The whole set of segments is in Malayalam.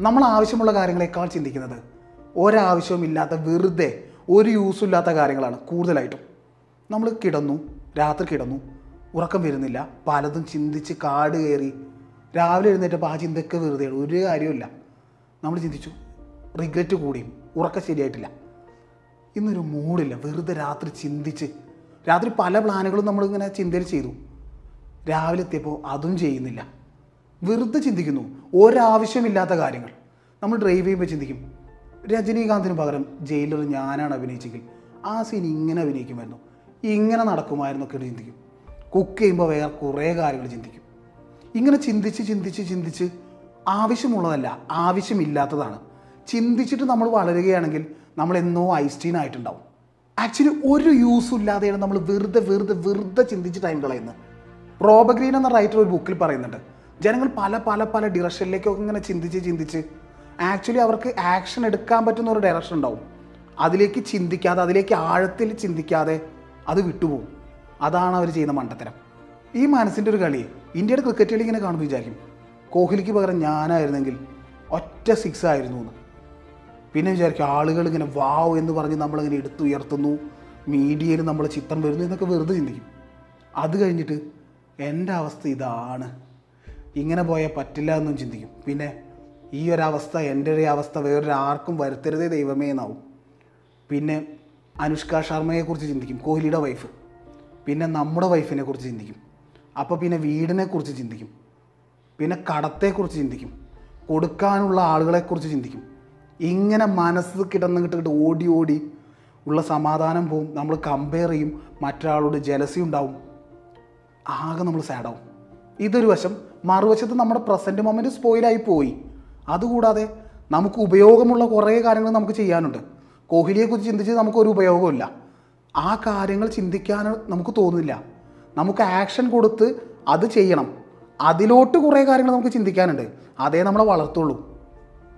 നമ്മൾ ആവശ്യമുള്ള കാര്യങ്ങളെക്കാൾ ചിന്തിക്കുന്നത് ഒരാവശ്യവും ഇല്ലാത്ത വെറുതെ ഒരു യൂസും ഇല്ലാത്ത കാര്യങ്ങളാണ് കൂടുതലായിട്ടും. നമ്മൾ കിടന്നു രാത്രി കിടന്നു ഉറക്കം വരുന്നില്ല പലതും ചിന്തിച്ച് കാട് കയറി രാവിലെ എഴുന്നേറ്റപ്പോൾ ആ ചിന്തയൊക്കെ വെറുതെയാണ് ഒരു കാര്യമില്ല നമ്മൾ ചിന്തിച്ചു റിഗ്രറ്റ് കൂടിയും ഉറക്കം ശരിയായിട്ടില്ല. ഇന്നൊരു മൂടില്ല വെറുതെ രാത്രി ചിന്തിച്ച് രാത്രി പല പ്ലാനുകളും നമ്മളിങ്ങനെ ചിന്തയിൽ ചെയ്തു. രാവിലെ എത്തിയപ്പോൾ അതും ചെയ്യുന്നില്ല. വെറുതെ ചിന്തിക്കുന്നു. ഒരാവശ്യമില്ലാത്ത കാര്യങ്ങൾ. നമ്മൾ ഡ്രൈവ് ചെയ്യുമ്പോൾ ചിന്തിക്കും രജനീകാന്തിന് പകരം ജയിലർ ഞാനാണ് അഭിനയിച്ചെങ്കിൽ ആ സീൻ ഇങ്ങനെ അഭിനയിക്കുമായിരുന്നു. ഇങ്ങനെ നടക്കുമായിരുന്നൊക്കെ ചിന്തിക്കും. കുക്ക് ചെയ്യുമ്പോൾ വേറെ കുറേ കാര്യങ്ങൾ ചിന്തിക്കും. ഇങ്ങനെ ചിന്തിച്ച് ചിന്തിച്ച് ചിന്തിച്ച് ആവശ്യമുള്ളതല്ല ആവശ്യമില്ലാത്തതാണ്. ചിന്തിച്ചിട്ട് നമ്മൾ വളരുകയാണെങ്കിൽ നമ്മൾ എന്നോ ഐസ്റ്റീൻ ആയിട്ടുണ്ടാവും ആക്ച്വലി ഒരു യൂസും ഇല്ലാതെയാണ് നമ്മൾ വെറുതെ വെറുതെ വെറുതെ ചിന്തിച്ച് ടൈം കളയുന്നത്. റോബഗ്രീൻ എന്ന റൈറ്റർ ഒരു ബുക്കിൽ പറയുന്നുണ്ട്. ജനങ്ങൾ പല പല പല ഡിറക്ഷനിലേക്കൊക്കെ ഇങ്ങനെ ചിന്തിച്ച് ചിന്തിച്ച് ആക്ച്വലി അവർക്ക് ആക്ഷൻ എടുക്കാൻ പറ്റുന്ന ഒരു ഡയറക്ഷൻ ഉണ്ടാവും. അതിലേക്ക് ചിന്തിക്കാതെ അതിലേക്ക് ആഴത്തിൽ ചിന്തിക്കാതെ അത് വിട്ടുപോകും. അതാണ് അവർ ചെയ്യുന്ന മണ്ടത്തരം. ഈ മനസ്സിന്റെ ഒരു കളി ഇന്ത്യയുടെ ക്രിക്കറ്റ് കളി ഇങ്ങനെ കാണുമ്പോൾ വിചാരിക്കും കോഹ്ലിക്ക് പകരം ഞാനായിരുന്നെങ്കിൽ ഒറ്റ സിക്സ് ആയിരുന്നു എന്ന്. പിന്നെ വിചാരിക്കും ആളുകൾ ഇങ്ങനെ വാവ് എന്ന് പറഞ്ഞ് നമ്മളിങ്ങനെ എടുത്തുയർത്തുന്നു മീഡിയയിൽ നമ്മൾ ചിത്രം വരുന്നു എന്നൊക്കെ വെറുതെ ചിന്തിക്കും. അത് കഴിഞ്ഞിട്ട് എന്റെ അവസ്ഥ ഇതാണ്. ഇങ്ങനെ പോയാൽ പറ്റില്ല എന്നും ചിന്തിക്കും. പിന്നെ ഈ ഒരവസ്ഥ എന്റെ ഒരു അവസ്ഥ വേറൊരു ആർക്കും വരുത്തരുതേ ദൈവമേ എന്നാവും. പിന്നെ അനുഷ്ക ശർമ്മയെക്കുറിച്ച് ചിന്തിക്കും കോഹ്ലിയുടെ വൈഫ് പിന്നെ നമ്മുടെ വൈഫിനെ കുറിച്ച് ചിന്തിക്കും. അപ്പോൾ പിന്നെ വീടിനെ കുറിച്ച് ചിന്തിക്കും. പിന്നെ കടത്തെക്കുറിച്ച് ചിന്തിക്കും. കൊടുക്കാനുള്ള ആളുകളെക്കുറിച്ച് ചിന്തിക്കും. ഇങ്ങനെ മനസ്സ് കിടന്ന് കിട്ടിട്ട് ഓടി ഓടി ഉള്ള സമാധാനം പോവും. നമ്മൾ കമ്പയർ ചെയ്യും. മറ്റൊരാളോട് ജലസി ഉണ്ടാവും. ആകെ നമ്മൾ സാഡാവും ഇതൊരു വശം. മറുവശത്ത് നമ്മുടെ പ്രസന്റ് മൊമെന്റ് സ്പോയിലായി പോയി. അതുകൂടാതെ നമുക്ക് ഉപയോഗമുള്ള കുറേ കാര്യങ്ങൾ നമുക്ക് ചെയ്യാനുണ്ട്. കോഹ്ലിയെക്കുറിച്ച് ചിന്തിച്ച് നമുക്കൊരു ഉപയോഗമില്ല ആ കാര്യങ്ങൾ ചിന്തിക്കാൻ നമുക്ക് തോന്നുന്നില്ല. നമുക്ക് ആക്ഷൻ കൊടുത്ത് അത് ചെയ്യണം. അതിലോട്ട് കുറേ കാര്യങ്ങൾ നമുക്ക് ചിന്തിക്കാനുണ്ട്. അതേ നമ്മളെ വളർത്തുള്ളൂ.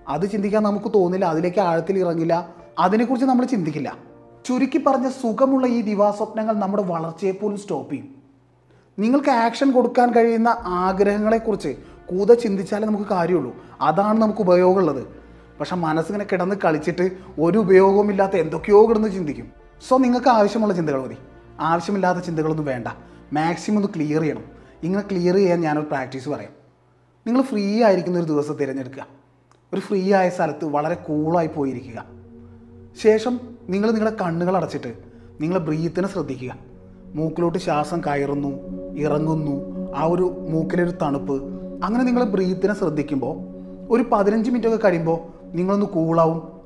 അത് ചിന്തിക്കാൻ നമുക്ക് തോന്നില്ല അതിലേക്ക് ആഴത്തിൽ ഇറങ്ങില്ല. അതിനെക്കുറിച്ച് നമ്മൾ ചിന്തിക്കില്ല. ചുരുക്കി പറഞ്ഞ സുഖമുള്ള ഈ ദിവാസ്വപ്നങ്ങൾ നമ്മുടെ വളർച്ചയെ സ്റ്റോപ്പ് ചെയ്യും. നിങ്ങൾക്ക് ആക്ഷൻ കൊടുക്കാൻ കഴിയുന്ന ആഗ്രഹങ്ങളെക്കുറിച്ച് കൂത ചിന്തിച്ചാലേ നമുക്ക് കാര്യമുള്ളൂ. അതാണ് നമുക്ക് ഉപയോഗമുള്ളത്. പക്ഷെ മനസ്സിങ്ങനെ കിടന്ന് കളിച്ചിട്ട് ഒരു ഉപയോഗവുമില്ലാത്ത എന്തൊക്കെയോ കിടന്ന് ചിന്തിക്കും. സോ നിങ്ങൾക്ക് ആവശ്യമുള്ള ചിന്തകൾ മതി. ആവശ്യമില്ലാത്ത ചിന്തകളൊന്നും വേണ്ട. മാക്സിമം ഒന്ന് ക്ലിയർ ചെയ്യണം. ഇങ്ങനെ ക്ലിയർ ചെയ്യാൻ ഞാനൊരു പ്രാക്ടീസ് പറയാം. നിങ്ങൾ ഫ്രീ ആയിരിക്കുന്ന ഒരു ദിവസം തിരഞ്ഞെടുക്കുക. ഒരു ഫ്രീ ആയ സ്ഥലത്ത് വളരെ കൂളായി പോയിരിക്കുക. ശേഷം നിങ്ങൾ നിങ്ങളുടെ കണ്ണുകൾ അടച്ചിട്ട് നിങ്ങളെ ബ്രീത്തിനെ ശ്രദ്ധിക്കുക. മൂക്കിലോട്ട് ശ്വാസം കയറുന്നു. ഇറങ്ങുന്നു. ആ ഒരു മൂക്കിലൊരു തണുപ്പ്. അങ്ങനെ നിങ്ങൾ ബ്രീത്തിനെ ശ്രദ്ധിക്കുമ്പോൾ ഒരു പതിനഞ്ച് മിനിറ്റ് ഒക്കെ കഴിയുമ്പോൾ നിങ്ങളൊന്ന് കൂളാവും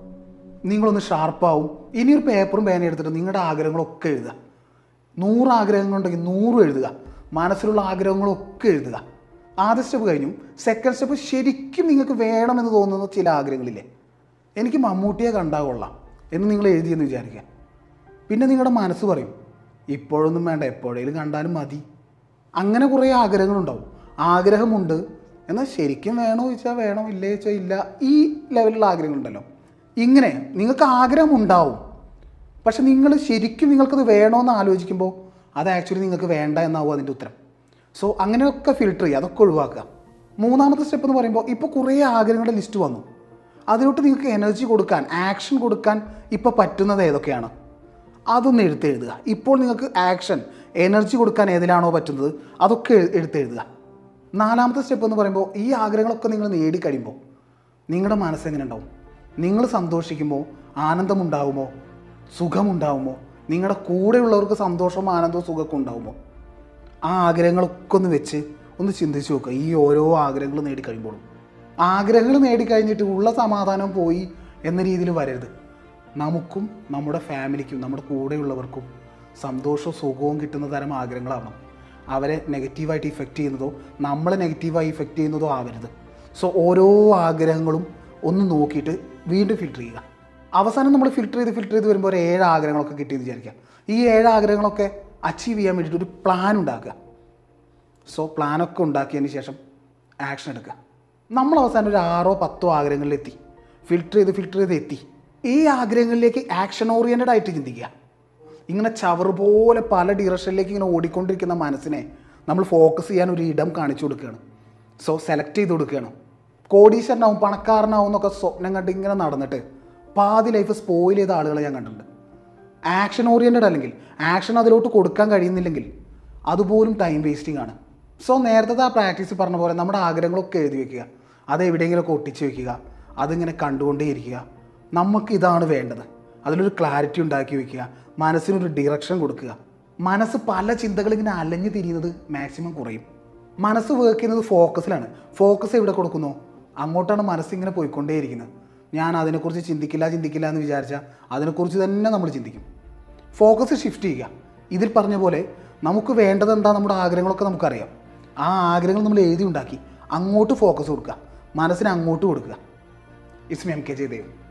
നിങ്ങളൊന്ന് ഷാർപ്പാവും. ഇനി ഒരു പേപ്പറും പേന എടുത്തിട്ട് നിങ്ങളുടെ ആഗ്രഹങ്ങളൊക്കെ എഴുതുക. നൂറ് ആഗ്രഹങ്ങളുണ്ടെങ്കിൽ നൂറും എഴുതുക. മനസ്സിലുള്ള ആഗ്രഹങ്ങളൊക്കെ എഴുതുക. ആദ്യ സ്റ്റെപ്പ് കഴിഞ്ഞു. സെക്കൻഡ് സ്റ്റെപ്പ് ശരിക്കും നിങ്ങൾക്ക് വേണമെന്ന് തോന്നുന്ന ചില ആഗ്രഹങ്ങളില്ലേ? എനിക്ക് മമ്മൂട്ടിയെ കണ്ടാൽ കൊള്ളാം എന്ന് നിങ്ങൾ എഴുതിയെന്ന് വിചാരിക്കുക. പിന്നെ നിങ്ങളുടെ മനസ്സ് പറയും ഇപ്പോഴൊന്നും വേണ്ട എപ്പോഴേലും കണ്ടാലും മതി. അങ്ങനെ കുറേ ആഗ്രഹങ്ങളുണ്ടാവും. ആഗ്രഹമുണ്ട്. എന്നാൽ ശരിക്കും വേണോ ചോദിച്ചാൽ വേണോ ഇല്ലേ ചോദിച്ചാൽ ഇല്ല ഈ ലെവലിലുള്ള ആഗ്രഹങ്ങളുണ്ടല്ലോ. ഇങ്ങനെ നിങ്ങൾക്ക് ആഗ്രഹമുണ്ടാവും. പക്ഷെ നിങ്ങൾ ശരിക്കും നിങ്ങൾക്കത് വേണമെന്ന് ആലോചിക്കുമ്പോൾ അത് ആക്ച്വലി നിങ്ങൾക്ക് വേണ്ട എന്നാവും അതിന്റെ ഉത്തരം. സോ അങ്ങനെയൊക്കെ ഫിൽട്ടർ ചെയ്യുക അതൊക്കെ ഒഴിവാക്കുക. മൂന്നാമത്തെ സ്റ്റെപ്പ് എന്ന് പറയുമ്പോൾ ഇപ്പോൾ കുറേ ആഗ്രഹങ്ങളുടെ ലിസ്റ്റ് വന്നു. അതിലോട്ട് നിങ്ങൾക്ക് എനർജി കൊടുക്കാൻ ആക്ഷൻ കൊടുക്കാൻ ഇപ്പോൾ പറ്റുന്നത് ഏതൊക്കെയാണ്? അതൊന്ന് എഴുത്തെഴുതുക ഇപ്പോൾ നിങ്ങൾക്ക് ആക്ഷൻ എനർജി കൊടുക്കാൻ ഏതിലാണോ പറ്റുന്നത് അതൊക്കെ എടുത്തെഴുതുക നാലാമത്തെ സ്റ്റെപ്പ് എന്ന് പറയുമ്പോൾ ഈ ആഗ്രഹങ്ങളൊക്കെ നിങ്ങൾ നേടിക്കഴിയുമ്പോൾ നിങ്ങളുടെ മനസ്സെങ്ങനെ ഉണ്ടാവും? നിങ്ങൾ സന്തോഷിക്കുമ്പോൾ ആനന്ദമുണ്ടാകുമോ സുഖമുണ്ടാകുമോ നിങ്ങളുടെ കൂടെയുള്ളവർക്ക് സന്തോഷവും ആനന്ദവും സുഖമൊക്കെ ഉണ്ടാകുമോ ആ ആഗ്രഹങ്ങളൊക്കെ ഒന്ന് വെച്ച് ഒന്ന് ചിന്തിച്ച് നോക്കുക. ഈ ഓരോ ആഗ്രഹങ്ങൾ നേടിക്കഴിയുമ്പോഴും ആഗ്രഹങ്ങൾ നേടിക്കഴിഞ്ഞിട്ട് ഉള്ള സമാധാനം പോയി എന്ന രീതിയിൽ വരരുത്. നമുക്കും നമ്മുടെ ഫാമിലിക്കും നമ്മുടെ കൂടെയുള്ളവർക്കും സന്തോഷവും സുഖവും കിട്ടുന്ന തരം ആഗ്രഹങ്ങളാവണം. അവരെ നെഗറ്റീവായിട്ട് ഇഫക്റ്റ് ചെയ്യുന്നതോ നമ്മളെ നെഗറ്റീവായി ഇഫക്റ്റ് ചെയ്യുന്നതോ ആവരുത്. സോ ഓരോ ആഗ്രഹങ്ങളും ഒന്ന് നോക്കിയിട്ട് വീണ്ടും ഫിൽട്ടർ ചെയ്യുക. അവസാനം നമ്മൾ ഫിൽട്ടർ ചെയ്ത് ഫിൽട്ടർ ചെയ്ത് വരുമ്പോൾ ഒരു ഏഴ് ആഗ്രഹങ്ങളൊക്കെ കിട്ടിയെന്ന് വിചാരിക്കുക. ഈ ഏഴ് ആഗ്രഹങ്ങളൊക്കെ അച്ചീവ് ചെയ്യാൻ വേണ്ടിയിട്ട് ഒരു പ്ലാൻ ഉണ്ടാക്കുക. സോ പ്ലാനൊക്കെ ഉണ്ടാക്കിയതിന് ശേഷം ആക്ഷൻ എടുക്കുക. നമ്മൾ അവസാനം ഒരു ആറോ പത്തോ ആഗ്രഹങ്ങളിലെത്തി. ഫിൽട്ടർ ചെയ്ത് ഫിൽട്ടർ ചെയ്ത് എത്തി. ഈ ആഗ്രഹങ്ങളിലേക്ക് ആക്ഷൻ ഓറിയന്റഡ് ആയിട്ട് ചിന്തിക്കുക. ഇങ്ങനെ ചവറ് പോലെ പല ഡിറക്ഷനിലേക്ക് ഇങ്ങനെ ഓടിക്കൊണ്ടിരിക്കുന്ന മനസ്സിനെ നമ്മൾ ഫോക്കസ് ചെയ്യാൻ ഒരു ഇടം കാണിച്ചു കൊടുക്കുകയാണ്. സോ സെലക്ട് ചെയ്ത് കൊടുക്കുകയാണ്. കോടീശ്വരനാവും പണക്കാരനാവും എന്നൊക്കെ സ്വപ്നം കണ്ട് ഇങ്ങനെ നടന്നിട്ട് പാതി ലൈഫ് സ്പോയിൽ ചെയ്ത ആളുകളെ ഞാൻ കണ്ടിട്ടുണ്ട്. ആക്ഷൻ ഓറിയന്റഡ് അല്ലെങ്കിൽ ആക്ഷൻ അതിലോട്ട് കൊടുക്കാൻ കഴിയുന്നില്ലെങ്കിൽ അതുപോലും ടൈം വേസ്റ്റിംഗ് ആണ്. സോ നേരത്തെ ആ പ്രാക്ടീസ് പറഞ്ഞ പോലെ നമ്മുടെ ആഗ്രഹങ്ങളൊക്കെ എഴുതി വെക്കുക. അത് എവിടെയെങ്കിലുമൊക്കെ ഒട്ടിച്ച് വെക്കുക. അതിങ്ങനെ കണ്ടുകൊണ്ടേയിരിക്കുക. നമുക്ക് ഇതാണ് വേണ്ടത്. അതിലൊരു ക്ലാരിറ്റി ഉണ്ടാക്കി വെക്കുക. മനസ്സിനൊരു ഡിറക്ഷൻ കൊടുക്കുക. മനസ്സ് പല ചിന്തകളിങ്ങനെ അലഞ്ഞു തിരിയുന്നത് മാക്സിമം കുറയും. മനസ്സ് വർക്ക് ചെയ്യുന്നത് ഫോക്കസിലാണ് ഫോക്കസ് എവിടെ കൊടുക്കുന്നു? അങ്ങോട്ടാണ് മനസ്സിങ്ങനെ പോയിക്കൊണ്ടേയിരിക്കുന്നത്. ഞാൻ അതിനെക്കുറിച്ച് ചിന്തിക്കില്ല ചിന്തിക്കില്ല എന്ന് വിചാരിച്ചാൽ അതിനെക്കുറിച്ച് തന്നെ നമ്മൾ ചിന്തിക്കും. ഫോക്കസ് ഷിഫ്റ്റ് ചെയ്യുക. ഇതിൽ പറഞ്ഞ പോലെ നമുക്ക് വേണ്ടത് എന്താ നമ്മുടെ ആഗ്രഹങ്ങളൊക്കെ നമുക്കറിയാം. ആ ആഗ്രഹങ്ങൾ നമ്മൾ എഴുതി ഉണ്ടാക്കി. അങ്ങോട്ട് ഫോക്കസ് കൊടുക്കുക. മനസ്സിന് അങ്ങോട്ട് കൊടുക്കുക. ഇസ്മി എം കെ ജയദേവ്